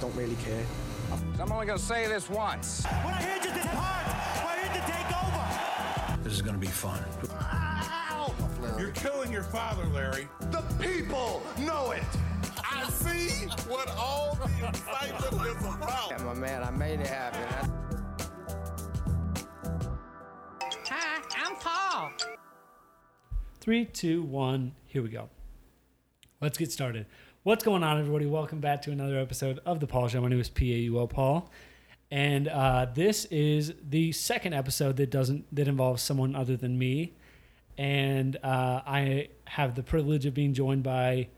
don't really care. I'm only gonna say this once. We're here to depart. We're here to take over. This is gonna be fun. You're killing your father, Larry. The people know it. I see what all the excitement is about. Yeah, my man, I made it happen. Hi, I'm Paul. Three, two, one. Here we go. Let's get started. What's going on, everybody? Welcome back to another episode of the Paul Show. My name is P A U L Paul, and uh, this is the second episode that doesn't that involves someone other than me. And uh, I have the privilege of being joined by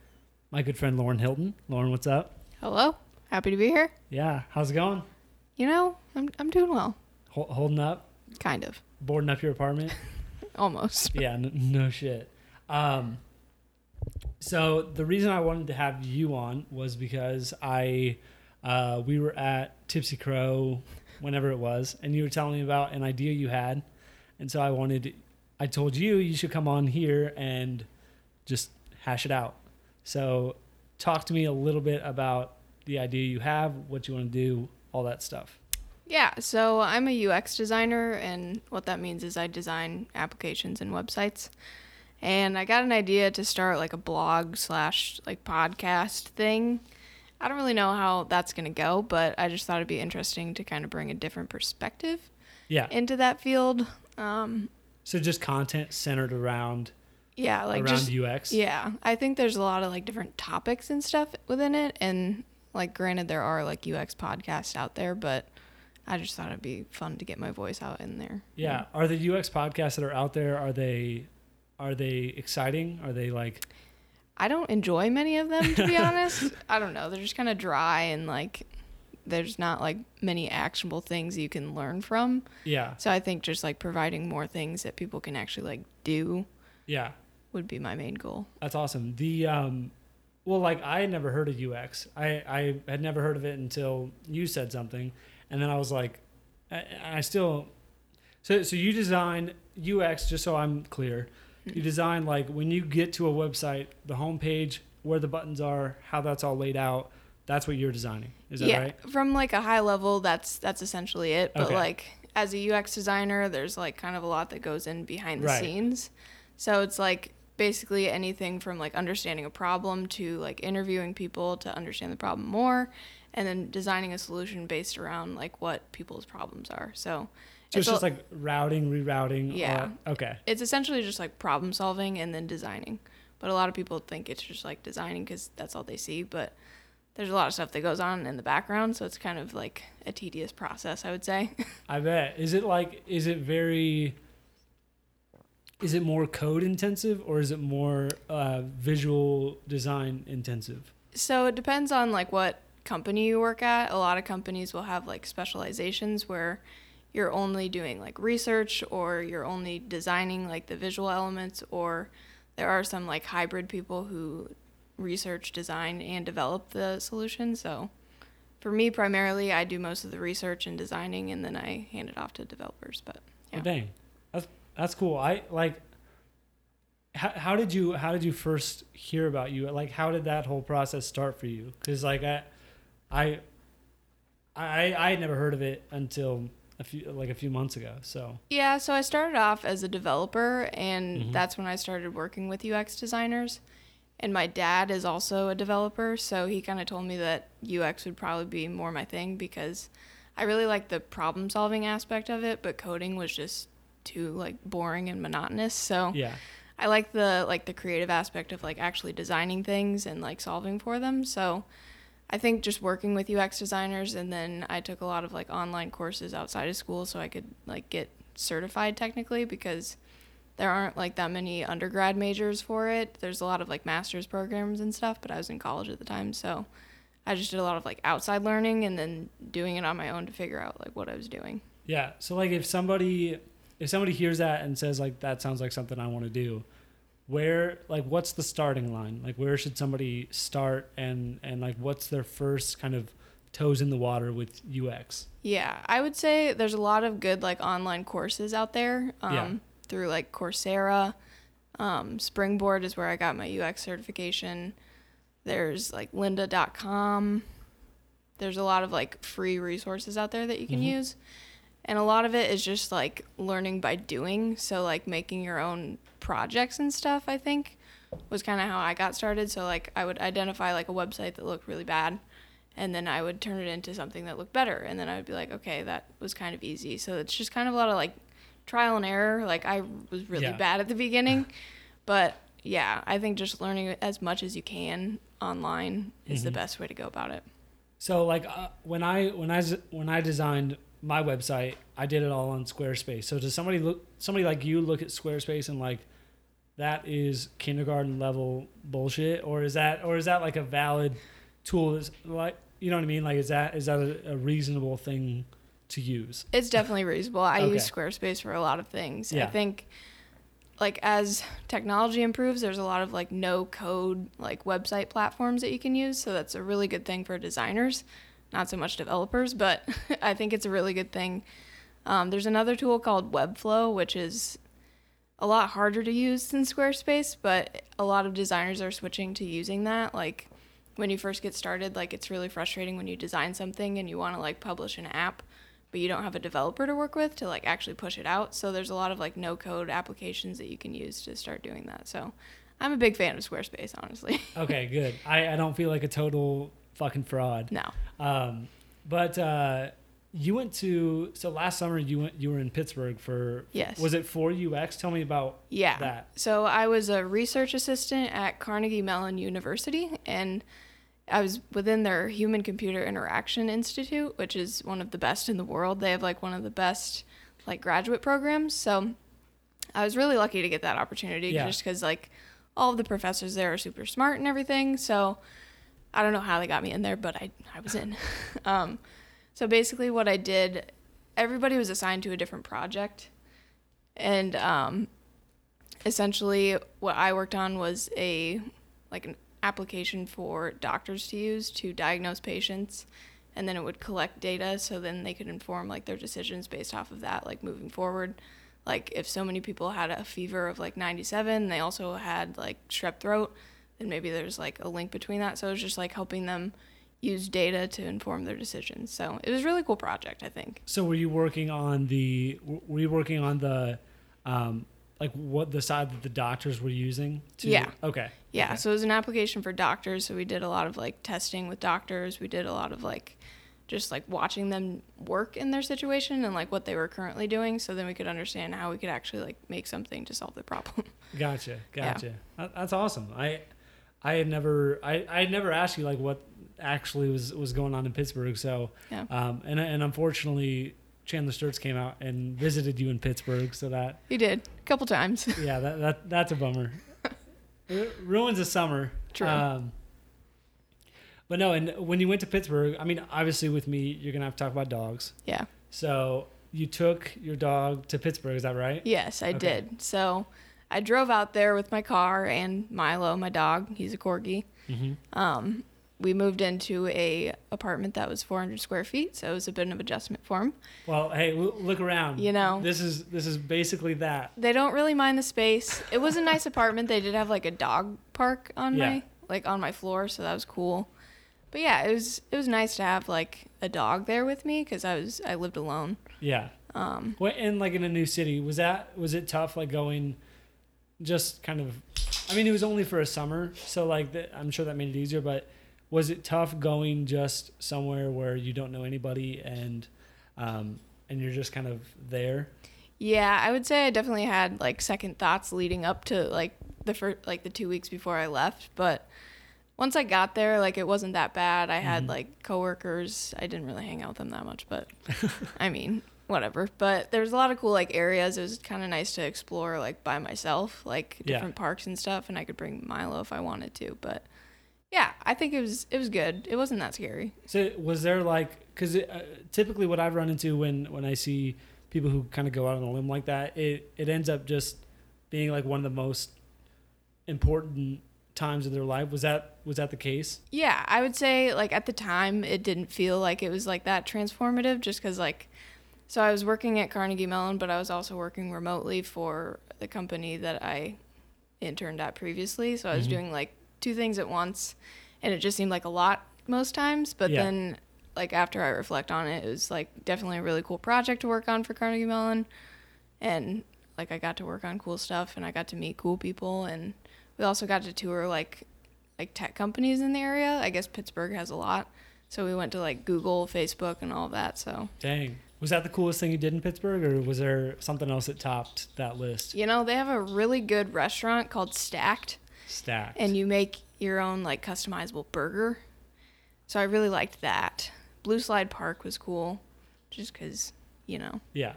my good friend Lauren Hilton. Lauren, what's up? Hello. Happy to be here. Yeah, how's it going? You know, I'm I'm doing well. Hol- holding up? Kind of. Boarding up your apartment? Almost. yeah, n- no shit. Um, so the reason I wanted to have you on was because I, uh, we were at Tipsy Crow, whenever it was, and you were telling me about an idea you had, and so I wanted, I told you you should come on here and just hash it out. So talk to me a little bit about the idea you have, what you want to do, all that stuff. Yeah, so I'm a UX designer, and what that means is I design applications and websites. And I got an idea to start like a blog slash like podcast thing. I don't really know how that's gonna go, but I just thought it'd be interesting to kind of bring a different perspective Yeah. into that field. Um, So just content centered around yeah, like around just UX. Yeah, I think there's a lot of like different topics and stuff within it, and like granted there are like UX podcasts out there, but I just thought it'd be fun to get my voice out in there. Yeah. Are the UX podcasts that are out there are they are they exciting? Are they like I don't enjoy many of them to be honest. I don't know, they're just kind of dry and like there's not like many actionable things you can learn from. yeah. So I think just like providing more things that people can actually like do Yeah. would be my main goal. That's awesome. The um well like I had never heard of UX. I I had never heard of it until you said something and then I was like I, I still so so you design UX just so I'm clear. You design like when you get to a website, the homepage, where the buttons are, how that's all laid out. That's what you're designing. Is that yeah, right? from like a high level, that's that's essentially it. But Okay. like as a UX designer, there's like kind of a lot that goes in behind the Right. scenes. So it's like basically anything from like understanding a problem to like interviewing people to understand the problem more, and then designing a solution based around like what people's problems are. So So it's, a- just like routing, rerouting. Yeah. okay. it's essentially just like problem solving and then designing. But a lot of people think it's just like designing because that's all they see. But there's a lot of stuff that goes on in the background, so it's kind of like a tedious process, I would say. I bet. Is it like is it very is it more code intensive or is it more uh, visual design intensive? so it depends on like what company you work at. A lot of companies will have like specializations where you're only doing like research or you're only designing like the visual elements or there are some like hybrid people who research, design and develop the solution. So for me primarily I do most of the research and designing and then I hand it off to developers. But Oh, dang, that's that's cool. I like. How, how did you how did you first hear about you? Like how did that whole process start for you? Because like I, I, I I had never heard of it until a few like a few months ago. So Yeah, so I started off as a developer, and Mhm. that's when I started working with UX designers. And my dad is also a developer, so he kind of told me that UX would probably be more my thing because I really like the problem solving aspect of it, but coding was just too like boring and monotonous. So yeah, I like the like the creative aspect of like actually designing things and like solving for them. So I think just working with UX designers and then I took a lot of like online courses outside of school so I could like get certified technically because there aren't like that many undergrad majors for it. There's a lot of like master's programs and stuff, but I was in college at the time, so I just did a lot of like outside learning and then doing it on my own to figure out like what I was doing. Yeah. So like if somebody if somebody hears that and says like that sounds like something I want to do, where like what's the starting line? Like where should somebody start and and like what's their first kind of toes in the water with UX? Yeah, I would say there's a lot of good like online courses out there um, Yeah. through like Coursera. Um, Springboard is where I got my UX certification. There's like lynda.com. there's a lot of like free resources out there that you can use. And a lot of it is just like learning by doing. So like making your own projects and stuff, I think was kind of how I got started. So like I would identify like a website that looked really bad and then I would turn it into something that looked better and then I would be like, okay, that was kind of easy. So it's just kind of a lot of like trial and error. Like I was really Yeah. bad at the beginning, but yeah, I think just learning as much as you can online is the best way to go about it. So like uh, when I when I when I designed my website, I did it all on Squarespace. So does somebody look somebody like you look at Squarespace and like that is kindergarten level bullshit, or is that or is that like a valid tool? Is like you know what I mean? Like is that is that a, a reasonable thing to use? It's definitely reasonable. I use Squarespace for a lot of things. Yeah. I think like as technology improves, there's a lot of like no code like website platforms that you can use, so that's a really good thing for designers, not so much developers, but I think it's a really good thing. Um, there's another tool called Webflow, which is a lot harder to use than Squarespace, but a lot of designers are switching to using that. Like when you first get started, like it's really frustrating when you design something and you want to like publish an app, but you don't have a developer to work with to like actually push it out. So there's a lot of like no code applications that you can use to start doing that. So I'm a big fan of Squarespace, honestly. Okay, good. I, I don't feel like a total fucking fraud. no. Um, but uh, you went to so last summer you went you were in Pittsburgh for Yes. was it for UX? Tell me about Yeah. that. So I was a research assistant at Carnegie Mellon University, and I was within their Human Computer Interaction Institute, which is one of the best in the world. They have like one of the best like graduate programs. So I was really lucky to get that opportunity Yeah. just because like all of the professors there are super smart and everything. So I don't know how they got me in there, but I I was in. um, so basically, what I did, everybody was assigned to a different project, and um, essentially what I worked on was a like an application for doctors to use to diagnose patients. And then it would collect data so then they could inform like their decisions based off of that like moving forward. Like if so many people had a fever of like 97 they also had like strep throat then maybe there's like a link between that so it was just like helping them use data to inform their decisions so it was a really cool project i think So were you working on the were you working on the um, like what the side that the doctors were using? To, Yeah. Okay. Yeah, Okay. so it was an application for doctors. So we did a lot of like testing with doctors. We did a lot of like just like watching them work in their situation and like what they were currently doing. So then we could understand how we could actually like make something to solve the problem. Gotcha. Gotcha. That, that's awesome. I I had never I, I had never asked you like what actually was was going on in Pittsburgh. So Yeah. um and and unfortunately Chandler Sturts came out and visited you in Pittsburgh. So that he did a couple times. yeah that, that that's a bummer. It ruins the summer. True. Um, but no, and when you went to Pittsburgh, I mean, obviously with me, you're gonna have to talk about dogs. yeah. So you took your dog to Pittsburgh, is that right? Yes, I Okay. did. So I drove out there with my car and Milo, my dog. He's a corgi. Mm-hmm. Um, we moved into a apartment that was 400 square feet, so it was a bit of adjustment for him. Well, hey, look around. You know. this is this is basically that. They don't really mind the space. It was a nice apartment. They did have like a dog park on Yeah. my like on my floor, so that was cool. But yeah, it was it was nice to have like a dog there with me because I was I lived alone. Yeah. Um. Well, and like in a new city, was that was it tough? Like going, just kind of. I mean, it was only for a summer, so like that, I'm sure that made it easier. But was it tough going just somewhere where you don't know anybody and, um, and you're just kind of there? Yeah, I would say I definitely had like second thoughts leading up to like the first like the two weeks before I left, but once I got there, like it wasn't that bad. I had like coworkers. I didn't really hang out with them that much, but I mean, whatever. But there's a lot of cool like areas. It was kind of nice to explore like by myself, like Yeah. different parks and stuff, and I could bring Milo if I wanted to. But yeah, I think it was it was good. It wasn't that scary. So was there like because uh, typically what I've run into when when I see people who kind of go out on a limb like that, it it ends up just being like one of the most important times of their life. Was that was that the case? Yeah, I would say like at the time it didn't feel like it was like that transformative just cuz like so I was working at Carnegie Mellon but I was also working remotely for the company that I interned at previously. So I was mm-hmm. doing like two things at once and it just seemed like a lot most times, but Yeah. then like after I reflect on it, it was like definitely a really cool project to work on for Carnegie Mellon, and like I got to work on cool stuff and I got to meet cool people and we also got to tour like like tech companies in the area. I guess Pittsburgh has a lot, so we went to like Google, Facebook, and all that. So Dang. Was that the coolest thing you did in Pittsburgh, or was there something else that topped that list? you know they have a really good restaurant called Stacked, Stacked. and you make your own like customizable burger. So I really liked that. Blue Slide Park was cool, just because you know yeah.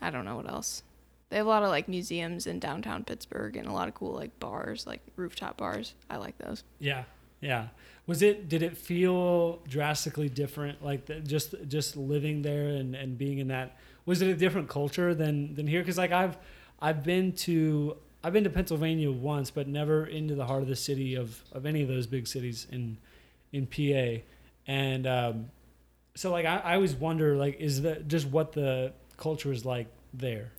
I don't know what else. They have a lot of like museums in downtown Pittsburgh and a lot of cool like bars, like rooftop bars. I like those. Yeah, yeah. Was it? Did it feel drastically different? Like the, just just living there and, and being in that. Was it a different culture than than here? Because like I've I've been to I've been to Pennsylvania once, but never into the heart of the city of of any of those big cities in in PA, and um, so like I, I always wonder like is that just what the culture is like there?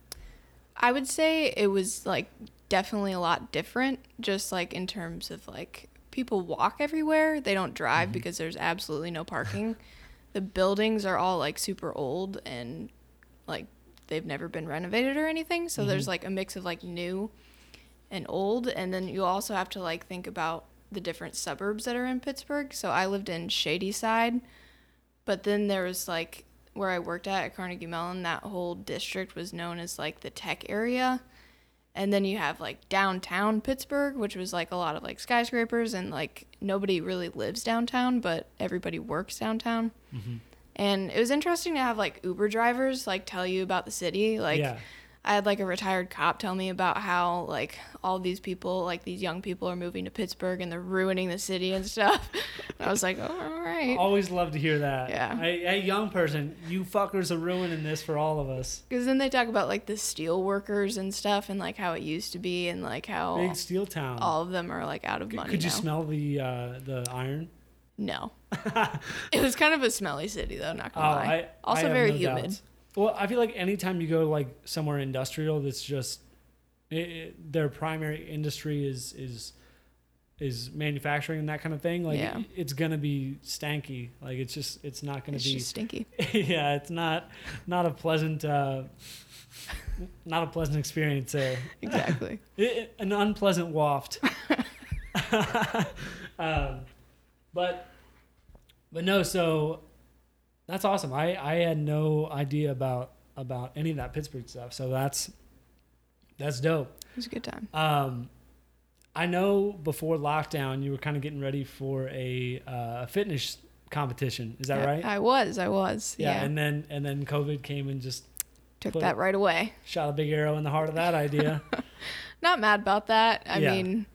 I would say it was like definitely a lot different, just like in terms of like people walk everywhere. They don't drive mm-hmm. because there's absolutely no parking. the buildings are all like super old and like they've never been renovated or anything. So there's mm-hmm. like a mix of like new and old. And then you also have to like think about the different suburbs that are in Pittsburgh. So I lived in Shadyside, but then there was like where I worked at at Carnegie Mellon, that whole district was known as like the tech area. And then you have like downtown Pittsburgh, which was like a lot of like skyscrapers and like nobody really lives downtown, but everybody works downtown. Mm-hmm. And it was interesting to have like Uber drivers like tell you about the city. Like Yeah. I had like a retired cop tell me about how like all these people, like these young people, are moving to Pittsburgh and they're ruining the city and stuff. And I was like, oh, all right. Always love to hear that. Yeah. Hey, hey, young person, you fuckers are ruining this for all of us. Because then they talk about like the steel workers and stuff and like how it used to be and like how Big steel town. all of them are like out of money. Could you now. smell the uh, the iron? No. it was kind of a smelly city though, not Oh, gonna lie. I also I very no humid. doubts. Well, I feel like anytime you go like somewhere industrial, that's just it, it- their primary industry is is is manufacturing and that kind of thing. Like Yeah. it- it's gonna be stanky. Like it's just it's not gonna It's be. stinky. yeah, it's not not a pleasant uh, not a pleasant experience there. Exactly. An unpleasant waft. um, but but no, so that's awesome. I I had no idea about about any of that Pittsburgh stuff. So that's that's dope. It was a good time. Um, I know before lockdown you were kind of getting ready for a uh, fitness competition. Is that I- right? I was, I was. yeah, Yeah. and then and then COVID came and just Took that right away. shot a big arrow in the heart of that idea. Not mad about that. I Yeah. mean,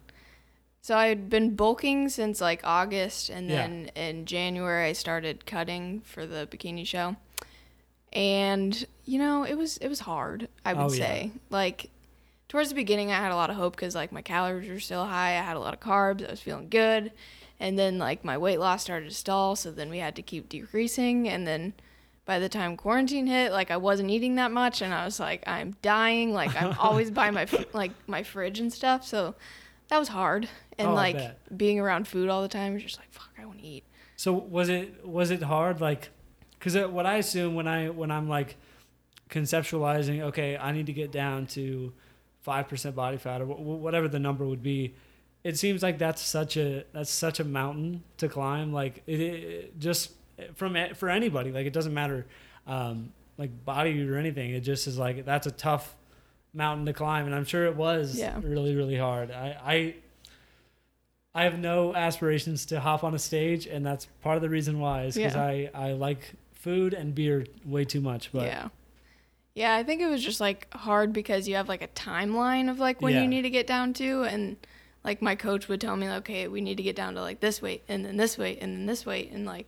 so I had been bulking since like August, and Yeah. then in January I started cutting for the bikini show. And you know, it was it was hard. I would Oh, yeah. say like towards the beginning I had a lot of hope because like my calories were still high. I had a lot of carbs. I was feeling good, and then like my weight loss started to stall. So then we had to keep decreasing, and then by the time quarantine hit, like I wasn't eating that much, and I was like, I'm dying. Like I'm always by my like my fridge and stuff. So that was hard, and Oh, like being around food all the time, you're just like, fuck, I want to eat. So was it was it hard? Like because what I assume when I when I'm like conceptualizing okay I need to get down to five percent body fat or wh- whatever the number would be it seems like that's such a that's such a mountain to climb. Like it, it just from for anybody like it doesn't matter um, like body or anything it just is like that's a tough mountain to climb and I'm sure it was Yeah. really really hard I, I I have no aspirations to hop on a stage, and that's part of the reason why is because Yeah. I, I like food and beer way too much. But yeah. Yeah, I think it was just like hard because you have like a timeline of like when Yeah. you need to get down to and like my coach would tell me okay, we need to get down to like this weight and then this weight and then this weight and like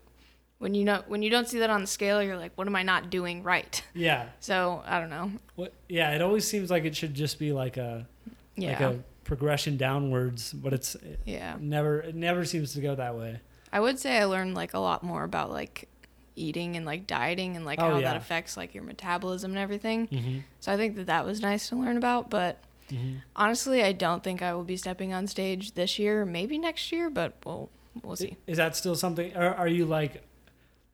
when you know when you don't see that on the scale, you're like what am I not doing right? yeah, So, I don't know. what, yeah, it always seems like it should just be like a Yeah. like a progression downwards, but it's it yeah. never it never seems to go that way. I would say I learned like a lot more about like eating and like dieting and like Oh, how yeah. that affects like your metabolism and everything. Mm-hmm. So I think that that was nice to learn about, but Mm-hmm. honestly, I don't think I will be stepping on stage this year, maybe next year, but we'll we'll see. Is that still something? Or are you like?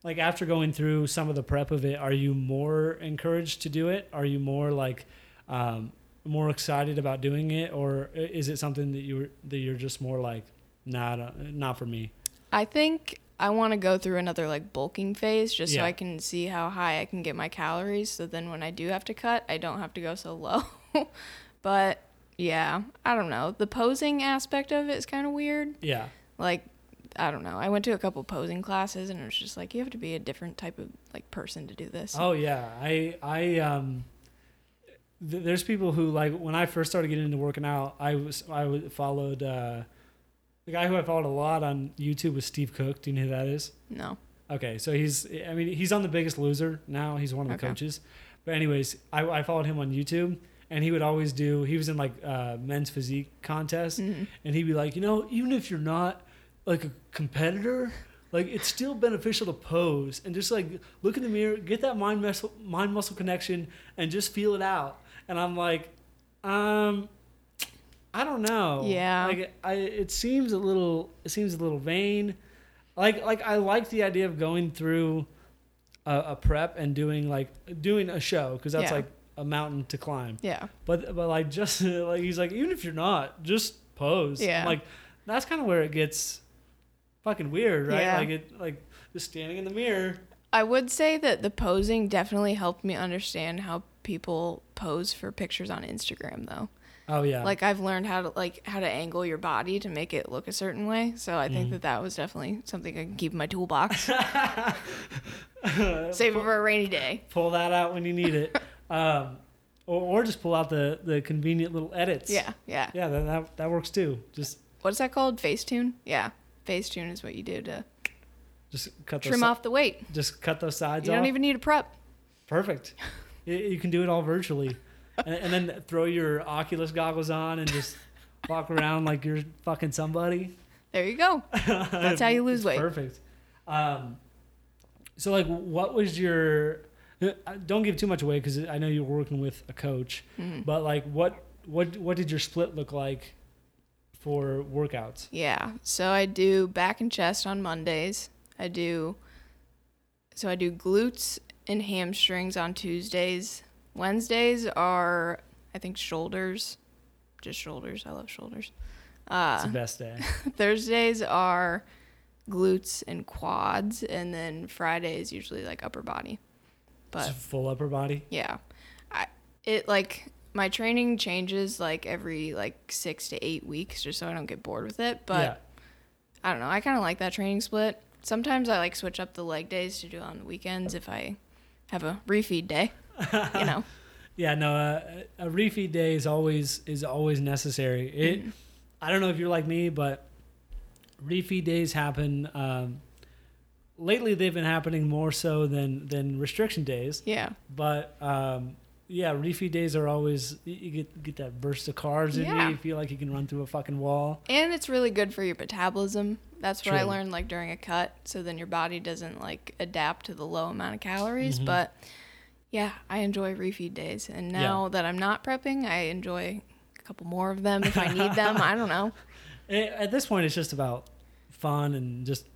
Like after going through some of the prep of it, are you more encouraged to do it? Are you more like um, more excited about doing it, or is it something that you that you're just more like, nah, not, not for me? I think I want to go through another like bulking phase just Yeah. so I can see how high I can get my calories. So then when I do have to cut, I don't have to go so low. but yeah, I don't know. The posing aspect of it is kind of weird. Yeah, Like, I don't know. I went to a couple posing classes and it was just like you have to be a different type of like person to do this. Oh yeah, I I um. th- There's people who like when I first started getting into working out, I was I was- followed uh, the guy who I followed a lot on YouTube was Steve Cook. Do you know who that is? No. Okay, so he's I mean he's on The Biggest Loser now. He's one of the Okay. coaches. But anyways, I, I followed him on YouTube, and he would always do. He was in like uh, men's physique contests, Mm-hmm. and he'd be like, you know, even if you're not like a competitor, like it's still beneficial to pose and just like look in the mirror, get that mind muscle mind muscle connection, and just feel it out. And I'm like, um, I don't know. Yeah. Like I, it seems a little. It seems a little vain. Like like I like the idea of going through a, a prep and doing like doing a show because that's Yeah. like a mountain to climb. Yeah. But but like just like he's like even if you're not, just pose. I'm Yeah. like that's kind of where it gets fucking weird, right? Yeah. Like it like just standing in the mirror. I would say that the posing definitely helped me understand how people pose for pictures on Instagram though. Oh yeah. Like I've learned how to like how to angle your body to make it look a certain way. So I think that that was definitely something I can keep in my toolbox. Save it for a rainy day. pull that out when you need it, um, or, or just pull out the the convenient little edits. Yeah, yeah. Yeah, that, that that works too. Just What's that called? Facetune? Yeah. Facetune is what you do to just cut trim si- off the weight. Just cut those sides You off. don't even need a prep. Perfect. you, you can do it all virtually, and, and then throw your Oculus goggles on and just walk around like you're fucking somebody. There you go. That's how you lose It's weight. Perfect. Um, so like, what was your? uh, Don't give too much away because I know you were working with a coach, Mm-hmm. but like, what what what did your split look like for workouts? Yeah. So I do back and chest on Mondays. I do so I do glutes and hamstrings on Tuesdays. Wednesdays are I think shoulders. Just shoulders. I love shoulders. It's Uh, the best day. Thursdays are glutes and quads and then Friday is usually like upper body. But full upper body. yeah. I it like my training changes like every like 6 to 8 weeks just so I don't get bored with it, but yeah. I don't know. I kind of like that training split. Sometimes I like switch up the leg days to do it on the weekends if I have a refeed day. you know. Yeah, no, uh, a refeed day is always is always necessary. It, Mm-hmm. I don't know if you're like me, but refeed days happen. Um, lately, they've been happening more so than than restriction days. Yeah. But um, yeah, refeed days are always you- get get that burst of carbs in Yeah. you. You feel like you can run through a fucking wall. And it's really good for your metabolism. That's what I learned like during a cut so then your body doesn't like adapt to the low amount of calories, Mm-hmm. but yeah, I enjoy refeed days. And now that I'm not prepping, I enjoy a couple more of them if I need them. I don't know. At this point, it's just about fun and just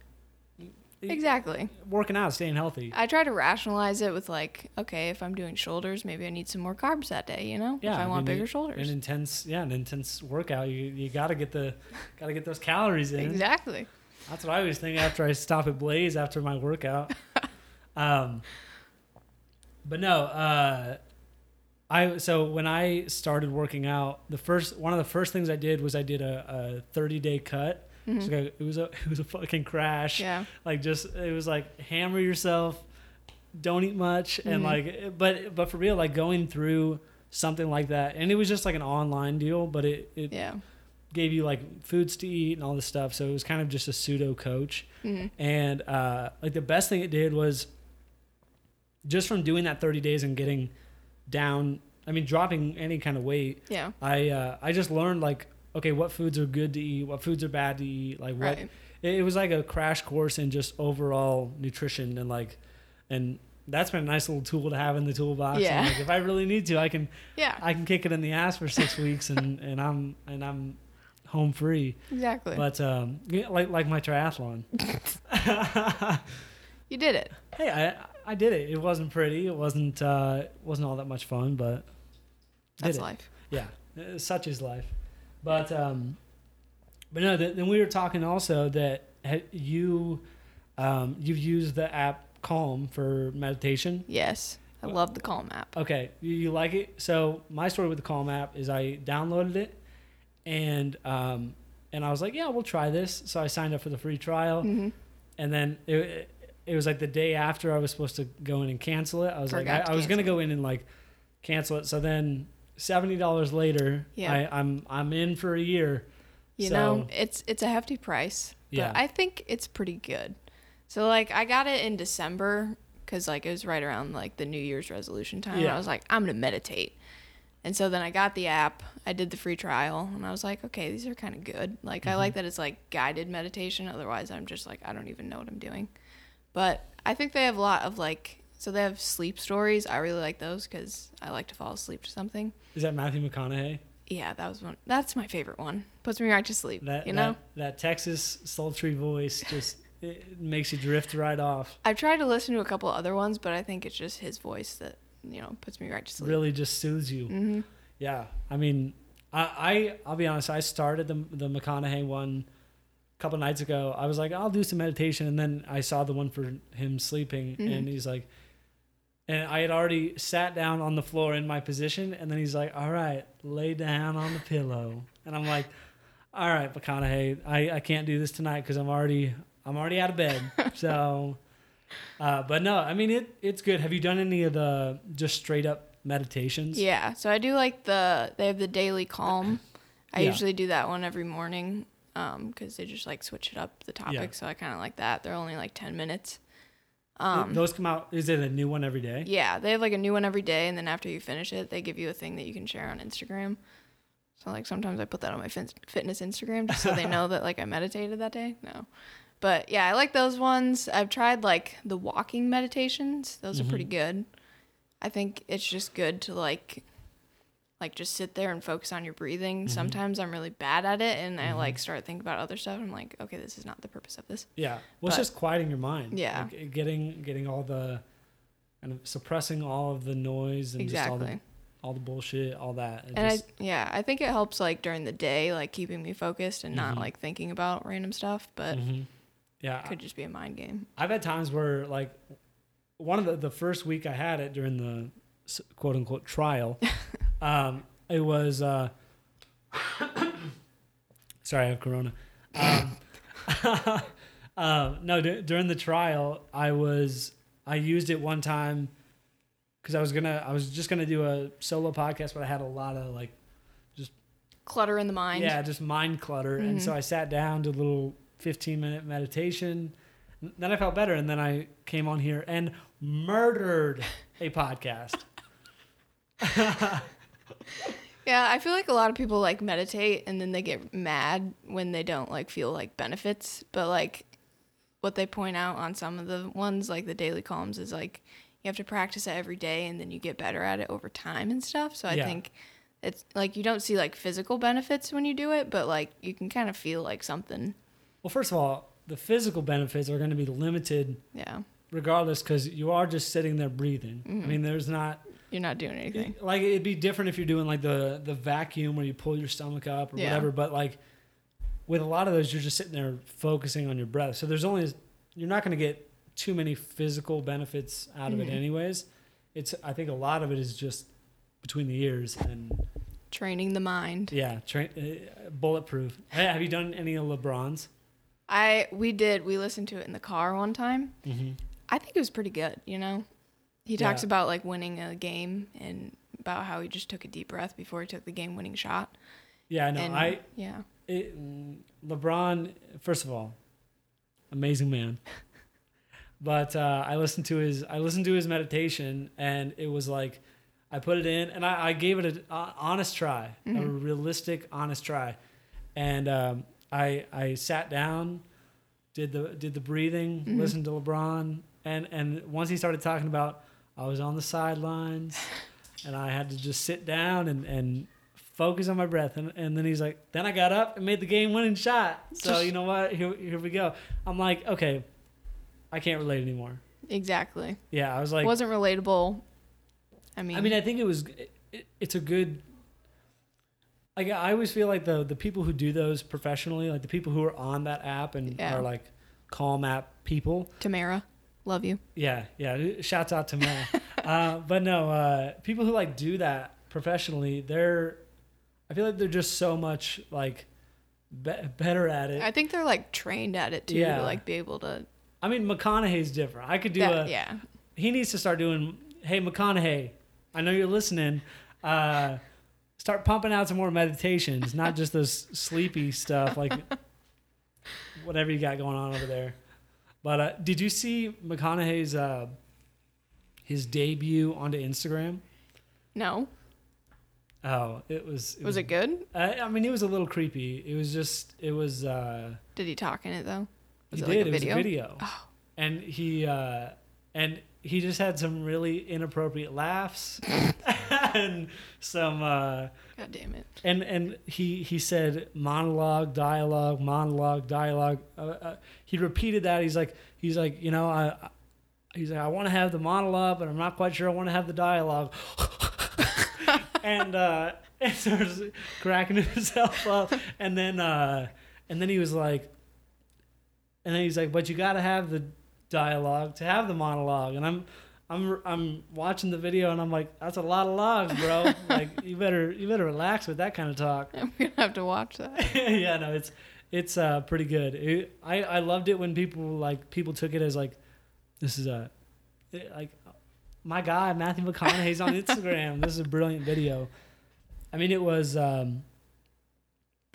Exactly. working out, staying healthy. I try to rationalize it with like, okay, if I'm doing shoulders, maybe I need some more carbs that day, you know? Yeah, if I want mean, bigger shoulders. An intense, yeah, an intense workout. You you gotta get the gotta get those calories in. Exactly. That's what I always think after I stop at Blaze after my workout. um, but no, uh, I so when I started working out, the first one of the first things I did was I did a, a 30 day cut. So it was a it was a fucking crash. Mm-hmm. Yeah. Like just it was like hammer yourself, don't eat much, Mm-hmm. and like but but for real like going through something like that, and it was just like an online deal, but it it Yeah. gave you like foods to eat and all this stuff. So it was kind of just a pseudo coach. Mm-hmm. And uh, like the best thing it did was just from doing that 30 days and getting down, I mean, dropping any kind of weight. Yeah. I uh, I just learned like okay, what foods are good to eat, what foods are bad to eat, like what. Right. It, it was like a crash course in just overall nutrition and like, and that's been a nice little tool to have in the toolbox. Yeah. Like, if I really need to, I can Yeah. I can kick it in the ass for six weeks and, and I'm and I'm home free. exactly. But um, yeah, like like my triathlon. You did it. Hey, I I did it. It wasn't pretty. It wasn't uh, wasn't all that much fun, but did That's it. life. Yeah, such is life. But um, but no. Th- then we were talking also that ha- you um, you've used the app Calm for meditation. Yes. I love the Calm app. Okay, you, you like it? So my story with the Calm app is I downloaded it, and um, and I was like, yeah, we'll try this. So I signed up for the free trial, Mm-hmm. and then it, it was like the day after I was supposed to go in and cancel it. I was like, I, I was gonna go in and like cancel it. So then seventy dollars later, Yeah. I, I'm I'm in for a year. You So- know, it's it's a hefty price, but Yeah. I think it's pretty good. So like I got it in December cuz like it was right around like the New Year's resolution time. Yeah. I was like I'm going to meditate. And so then I got the app, I did the free trial, and I was like, okay, these are kind of good. Like I Mm-hmm. like that it's like guided meditation, otherwise I'm just like I don't even know what I'm doing. But I think they have a lot of like so they have sleep stories. I really like those cuz I like to fall asleep to something. Is that Matthew McConaughey? Yeah, that was one. That's my favorite one. Puts me right to sleep, That you know? that, that Texas sultry voice just it makes you drift right off. I've tried to listen to a couple other ones, but I think it's just his voice that you know puts me right to sleep. really just soothes you. hmm Yeah, I mean, I, I I'll be honest. I started the the McConaughey one a couple nights ago. I was like, I'll do some meditation, and then I saw the one for him sleeping, Mhm. and he's like, and I had already sat down on the floor in my position, and then he's like, all right, lay down on the pillow, and I'm like, all right, McConaughey, I I can't do this tonight because I'm already I'm already out of bed, so. Uh, but no, I mean it. It's good. Have you done any of the just straight up meditations? Yeah, so I do like the they have the daily calm. I Yeah. usually do that one every morning because they just like switch it up the topic. Yeah. So I kind of like that. They're only like ten minutes. Um, Those come out. Is it a new one every day? yeah, they have like a new one every day, and then after you finish it, they give you a thing that you can share on Instagram. So like sometimes I put that on my fin- fitness Instagram just so they know that like I meditated that day. No. But yeah, I like those ones. I've tried like the walking meditations. Those are pretty good. I think it's just good to like like just sit there and focus on your breathing. Sometimes I'm really bad at it and I like start thinking about other stuff. I'm like, okay, this is not the purpose of this. Yeah. Well, it's just quieting your mind. Yeah. Like, getting getting all the kind of suppressing all of the noise and just all Exactly. the all the bullshit, all that. It And just, I yeah, I think it helps like during the day, like keeping me focused and not Mhm. like thinking about random stuff, but Mhm. Yeah. could just be a mind game. I've had times where like one of the the first week I had it during the quote unquote trial, um, it was uh, sorry, I have corona. Um, uh, no, d- during the trial, I was I used it one time because I was gonna I was just gonna do a solo podcast, but I had a lot of like just Clutter in the mind. yeah, just mind clutter. And so I sat down, did a little 15 minute meditation. Then I felt better. And then I came on here and murdered a podcast. Yeah, I feel like a lot of people like meditate and then they get mad when they don't like feel like benefits. But like what they point out on some of the ones, like the daily calms, is like you have to practice it every day and then you get better at it over time and stuff. So I Yeah. think it's like you don't see like physical benefits when you do it, but like you can kind of feel like something. Well, first of all, the physical benefits are going to be limited Yeah, regardless because you are just sitting there breathing. I Mm-hmm. mean, there's not you're not doing anything. like it'd be different if you're doing like the the vacuum where you pull your stomach up or Yeah. whatever. But like with a lot of those, you're just sitting there focusing on your breath. So there's only you're not going to get too many physical benefits out of it, Mhm. anyways. It's I think a lot of it is just between the ears and Training the mind. yeah, tra- uh, bulletproof. Hey, have you done any of LeBron's? I we did we listened to it in the car one time. Mm-hmm. I think it was pretty good, you know. He talks Yeah. about like winning a game and about how he just took a deep breath before he took the game winning shot. Yeah, I know. and I yeah. it, LeBron, first of all, amazing man. But uh, I listened to his I listened to his meditation, and it was like I put it in, and I, I gave it an honest try, a realistic, honest try, and um, I I sat down, did the did the breathing, listened to LeBron, and and once he started talking about I was on the sidelines, and I had to just sit down and and focus on my breath. And, and then he's like, then I got up and made the game winning shot. So you know what? Here, here we go. I'm like, okay, I can't relate anymore. Exactly. Yeah, I was like, wasn't relatable. I mean, I mean, I think it was. It, it's a good. Like I always feel like the the people who do those professionally, like the people who are on that app and Yeah. are like Calm app people. Tamara, love you. Yeah, yeah. Shouts out to Mel. uh, but no, uh, people who like do that professionally, they're. I feel like they're just so much like be- better at it. I think they're like trained at it too Yeah. to like be able to. I mean, McConaughey's different. I could do That, a. yeah. He needs to start doing. Hey, McConaughey, I know you're listening. Uh, start pumping out some more meditations, not just those sleepy stuff like whatever you got going on over there. But uh, did you see McConaughey's uh, his debut onto Instagram? No. Oh, it was. It Was it good? I, I mean, it was a little creepy. It was just. It was. Uh, Did he talk in it though? Was he it did. like a it was video? a video. Oh. And he uh, and he just had some really inappropriate laughs and some. Uh, God damn it. and and he he said monologue, dialogue, monologue, dialogue. Uh, uh, he repeated that. He's like he's like you know I. I- He's like, I want to have the monologue, but I'm not quite sure I want to have the dialogue. and uh, and starts cracking himself up, and then uh, and then he was like, and then he's like, but you got to have the dialogue to have the monologue, and I'm. I'm I'm watching the video and I'm like, that's a lot of logs, bro. like you better you better relax with that kind of talk. I'm gonna have to watch that. yeah, no, it's it's uh, pretty good. It, I I loved it when people like people took it as like this is a it- like my guy Matthew McConaughey's on Instagram. this is a brilliant video. I mean, it was um,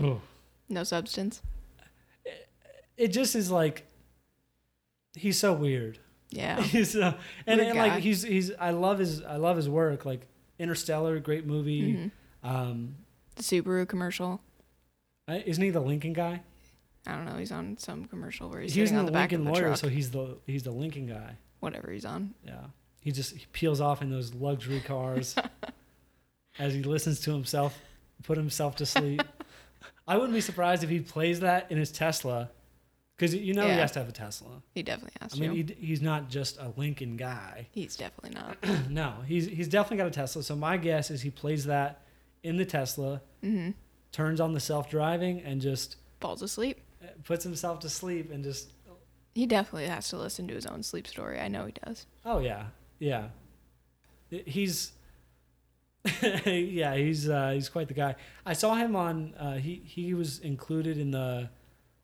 oh, No substance. It, it just is like he's so weird. Yeah. he's uh, and, and like he's he's I love his I love his work. Like Interstellar, great movie. Mm-hmm. Um, The Subaru commercial. isn't he the Lincoln guy? I don't know. He's on some commercial where he's he was sitting in on the the back Lincoln of the Lawyer, truck. so he's the he's the Lincoln guy. Whatever he's on. Yeah. He just he peels off in those luxury cars as he listens to himself put himself to sleep. I wouldn't be surprised if he plays that in his Tesla because you know he has to have a Tesla. He definitely has I to. I mean, he, he's not just a Lincoln guy. he's definitely not. no, he's he's definitely got a Tesla. So my guess is he plays that in the Tesla, Mm-hmm. turns on the self driving, and just Falls asleep. uh, puts himself to sleep and just He definitely has to listen to his own sleep story. I know he does. Oh yeah, yeah. He's yeah, he's uh, he's quite the guy. I saw him on. Uh, he he was included in the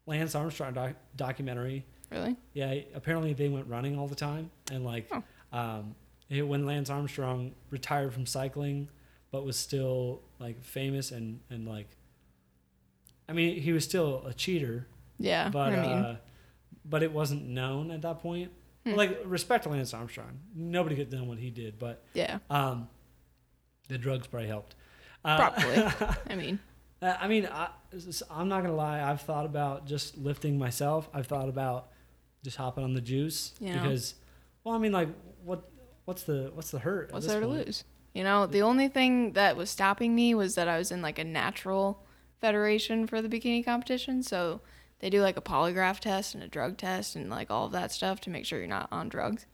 Lance Armstrong doc- documentary. Really? Yeah, apparently they went running all the time, and like Oh. um, it, when Lance Armstrong retired from cycling, but was still like famous and and like. I mean, he was still a cheater, Yeah. but I mean, uh, but it wasn't known at that point. Hmm. Like respect to Lance Armstrong, nobody could have done what he did, but yeah. um, the drugs probably helped. Uh, Probably. I mean, uh, I mean, I, I'm not gonna lie. I've thought about just lifting myself. I've thought about just hopping on the juice know? because, well, I mean, like, what, what's the, what's the hurt? what's there to lose? You know, the only thing that was stopping me was that I was in like a natural federation for the bikini competition. So they do like a polygraph test and a drug test and like all of that stuff to make sure you're not on drugs.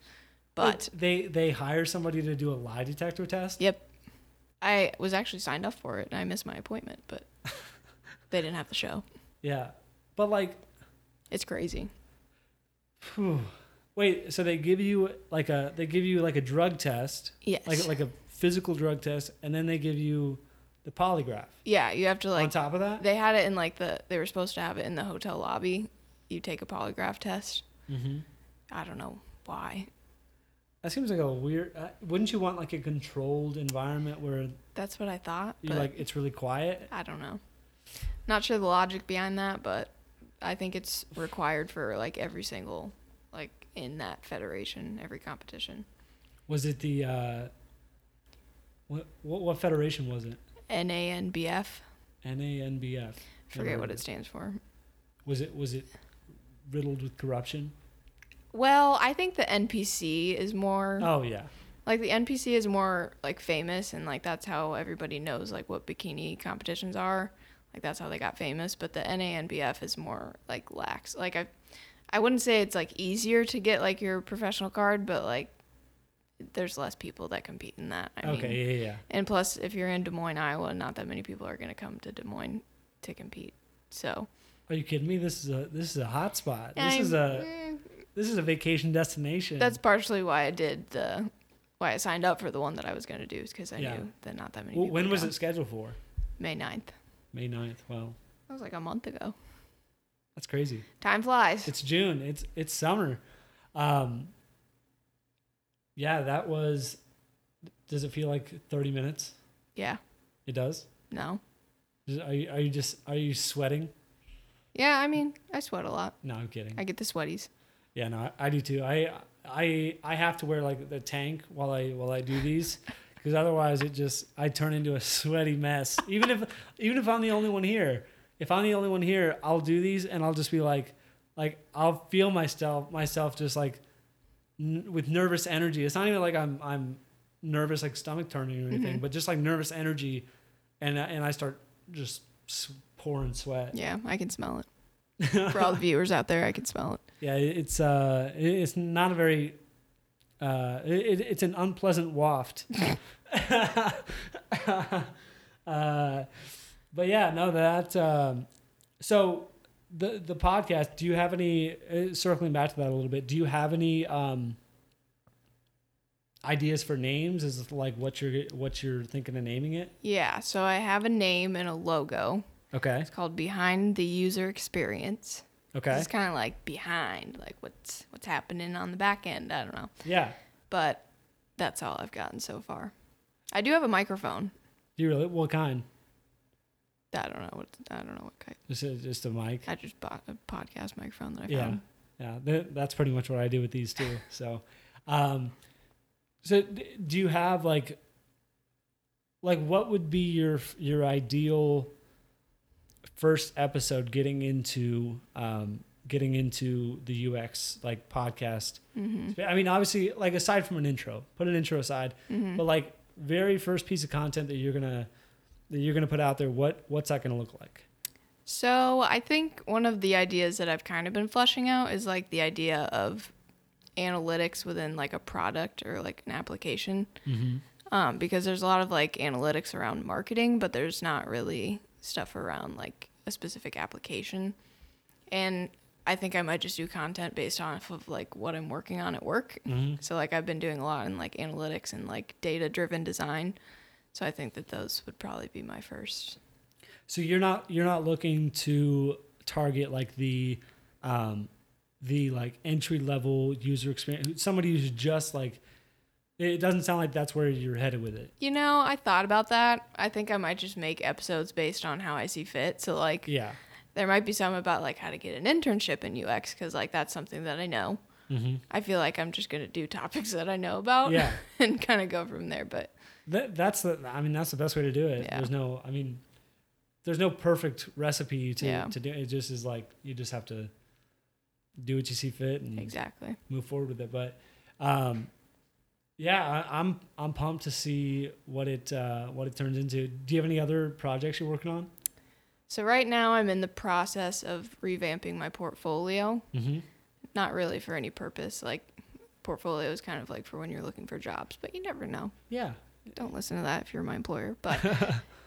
But they they hire somebody to do a lie detector test. yep, I was actually signed up for it and I missed my appointment, but they didn't have the show. Yeah, but like, It's crazy. phew. wait. So they give you like a they give you like a drug test, Yes. like like a physical drug test, and then they give you the polygraph yeah, you have to like on top of that. they had it in like the they were supposed to have it in the hotel lobby. You take a polygraph test. mm-hmm. I don't know why. That seems like a weird. Uh, wouldn't you want like a controlled environment where That's what I thought. you like it's really quiet? I don't know. Not sure the logic behind that, but I think it's required for like every single like in that federation, every competition. Was it the uh, what, what what federation was it? NANBF. NANBF. Forget what it stands for. Was it was it riddled with corruption? Well, I think the NPC is more Oh yeah. like the NPC is more like famous and like that's how everybody knows like what bikini competitions are. Like that's how they got famous, but the NANBF is more like lax. Like I I wouldn't say it's like easier to get like your professional card, but like there's less people that compete in that. I Okay, mean, yeah, yeah, and plus, if you're in Des Moines, Iowa, not that many people are going to come to Des Moines to compete. So Are you kidding me? This is a this is a hot spot. This I'm- is a eh, this is a vacation destination. that's partially why I did the why I signed up for the one that I was going to do is because I Yeah. knew that not that many. Well, people when would was come. it scheduled for? May 9th. May 9th. Well, That was like a month ago. that's crazy. Time flies. It's June. It's it's summer. Um Yeah, that was does it feel like 30 minutes? yeah. It does? No. Is- Are you, are you just are you sweating? Yeah, I mean, I sweat a lot. No, I'm kidding. I get the sweaties. Yeah, no, I, I do too. I I I have to wear like the tank while I while I do these because otherwise it just I turn into a sweaty mess. Even if even if I'm the only one here, if I'm the only one here, I'll do these and I'll just be like like I'll feel myself myself just like n- with nervous energy. It's not even like I'm I'm nervous like stomach turning or anything, mm-hmm. but just like nervous energy, and and I start just pouring sweat. Yeah, I can smell it. For all the viewers out there, I can smell it. Yeah, it's uh, it's not a very, uh, it, it's an unpleasant waft. uh, but yeah, no, that. Um, so the the podcast. Do you have any? Uh, circling back to that a little bit. Do you have any um, ideas for names? Is like what you're what you're thinking of naming it? Yeah, so I have a name and a logo. Okay. It's called Behind the User Experience. Okay. It's kind of like behind, like what's what's happening on the back end. I don't know, Yeah. but that's all I've gotten so far. I do have a microphone. Do you really? What kind? I don't know what I don't know what kind. Just a, just a mic. I just bought a podcast microphone that I Yeah. found. Yeah, th- that's pretty much what I do with these too. So, um, so do you have like, like what would be your your ideal first episode getting into um, getting into the UX like podcast? Mm-hmm. I mean, obviously, like aside from an intro, put an intro aside, Mm-hmm. but like very first piece of content that you're gonna that you're gonna put out there, what what's that gonna look like? So I think one of the ideas that I've kind of been fleshing out is like the idea of analytics within like a product or like an application. Um, because there's a lot of like analytics around marketing, but there's not really stuff around like a specific application. And I think I might just do content based off of like what I'm working on at work. So like I've been doing a lot in like analytics and like data driven design. So I think that those would probably be my first. So you're not you're not looking to target like the um the like entry level user experience somebody who's just like it doesn't sound like that's where you're headed with it. You know, I thought about that. I think I might just make episodes based on how I see fit. So like Yeah. there might be some about like how to get an internship in UX because like that's something that I know. I feel like I'm just gonna do topics that I know about, Yeah. and kind of go from there. But That, that's the I mean that's the best way to do it. Yeah. There's no I mean there's no perfect recipe to Yeah. to do it. it just is like you just have to do what you see fit and exactly, move forward with it. But um, yeah, I, I'm I'm pumped to see what it uh, what it turns into. Do you have any other projects you're working on? so right now I'm in the process of revamping my portfolio. Mm-hmm. Not really for any purpose. Like portfolio is kind of like for when you're looking for jobs, but you never know. Yeah. don't listen to that if you're my employer. But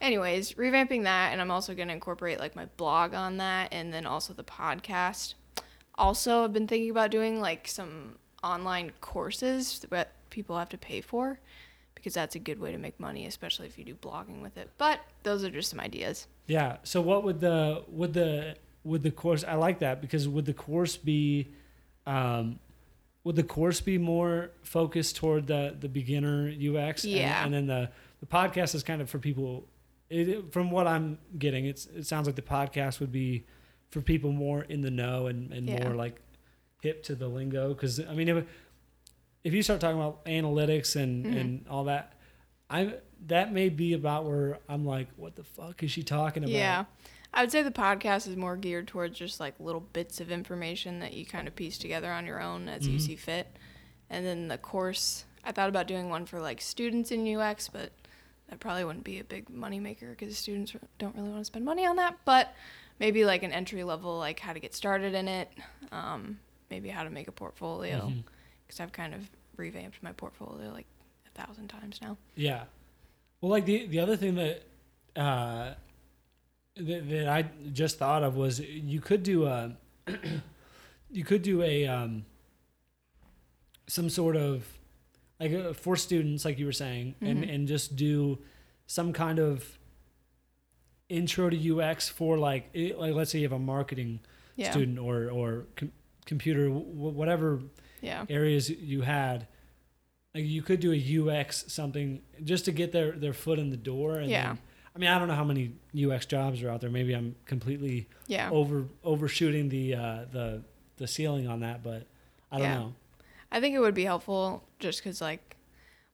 anyways, revamping that and I'm also going to incorporate like my blog on that and then also the podcast. Also, I've been thinking about doing like some online courses that people have to pay for because that's a good way to make money, especially if you do blogging with it. But those are just some ideas. Yeah. So what would the would the would the course? I like that because would the course be, um, would the course be more focused toward the the beginner UX? and- Yeah. And, then the the podcast is kind of for people. It, from what I'm getting, it's it sounds like the podcast would be for people more in the know and and Yeah. more like hip to the lingo. Because I mean, it if if you start talking about analytics and Mm-hmm. and all that, I that may be about where I'm like, what the fuck is she talking about? Yeah. I would say the podcast is more geared towards just like little bits of information that you kind of piece together on your own as you see fit. And then the course, I thought about doing one for like students in UX, but that probably wouldn't be a big money maker because students don't really want to spend money on that. But maybe like an entry level, like how to get started in it, um, maybe how to make a portfolio Mm-hmm. Because I've kind of revamped my portfolio like a thousand times now. Yeah. Well, like the the other thing that uh, that, that I just thought of was you could do a you could do a um, some sort of like uh, for students, like you were saying, and Mm-hmm. and just do some kind of intro to UX for like like let's say you have a marketing Yeah. student or or com- computer w- whatever Yeah. areas you had like you could do a UX something just to get their their foot in the door and Yeah. then- I mean I don't know how many UX jobs are out there maybe I'm completely Yeah. over overshooting the uh the the ceiling on that but I don't Yeah. know I think it would be helpful just because, like,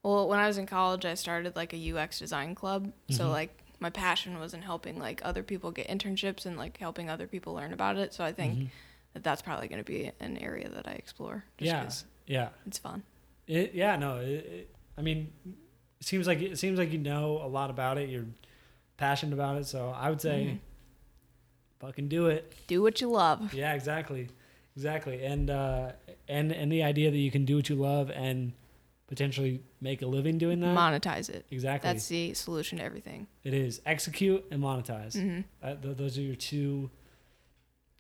well, when I was in college, I started like a UX design club. So, like, my passion was in helping like other people get internships and like helping other people learn about it. So, I think that that's probably going to be an area that I explore. Just yeah yeah it's fun. it, yeah no it, it, I mean it seems like it seems like you know a lot about it you're passionate about it so I would say fucking do it Do what you love. Yeah, exactly, exactly, and uh, and and the idea that you can do what you love and potentially make a living doing that. Monetize it. exactly, That's the solution to everything. it is execute and monetize. Mm-hmm. Uh, th- those are your two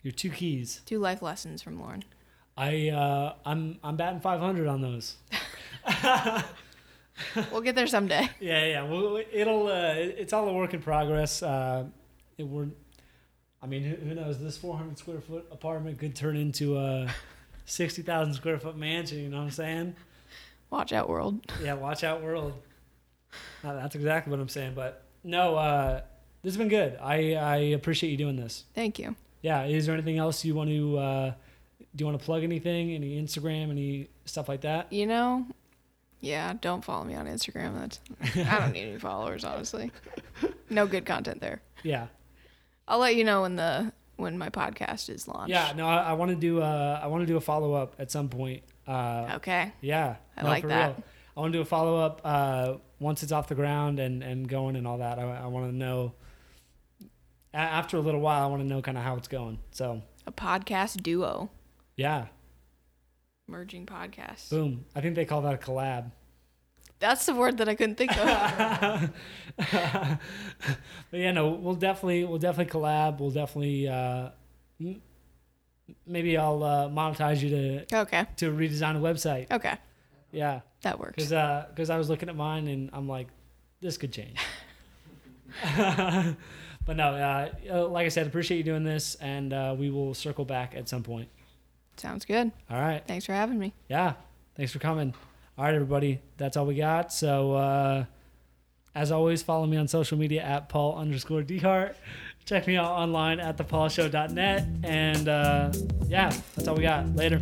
your two keys. Two life lessons from Lauren. I uh, I'm I'm batting 500 on those. We'll get there someday. Yeah, yeah. Well, it'll uh, it's all a work in progress. Uh, it, we're, I mean, who, who knows? This 400 square foot apartment could turn into a 60,000 square foot mansion. You know what I'm saying? Watch out, world. Yeah, watch out, world. That's exactly what I'm saying. But no, uh, this has been good. I, I appreciate you doing this. Thank you. Yeah. Is there anything else you want to? Uh, do you want to plug anything? Any Instagram? Any stuff like that? You know, yeah, don't follow me on Instagram. That's I don't need any followers, honestly. No good content there. Yeah. I'll let you know when the when my podcast is launched. Yeah. No, I, I want to do. Uh, I want to do a follow up at some point. Uh, Okay. yeah. I no, like that. Real. I want to do a follow up uh, once it's off the ground and, and going and all that. I, I want to know. After a little while, I want to know kind of how it's going. So A podcast duo. yeah, Merging podcasts. boom. I think they call that a collab. That's the word that I couldn't think of. But yeah, no, we'll definitely we'll definitely collab. We'll definitely uh, m- maybe I'll uh, monetize you to okay. to redesign a website. Okay. Yeah, That works. because because I was looking at mine and I'm like, this could change. but no, uh, uh, like I said, appreciate you doing this, and uh, we will circle back at some point. Sounds good. All right. Thanks for having me. Yeah. Thanks for coming. All right, everybody. That's all we got. So, uh, as always, follow me on social media at Paul underscore Dehart. Check me out online at thepaulshow.net. And uh, yeah, that's all we got. Later.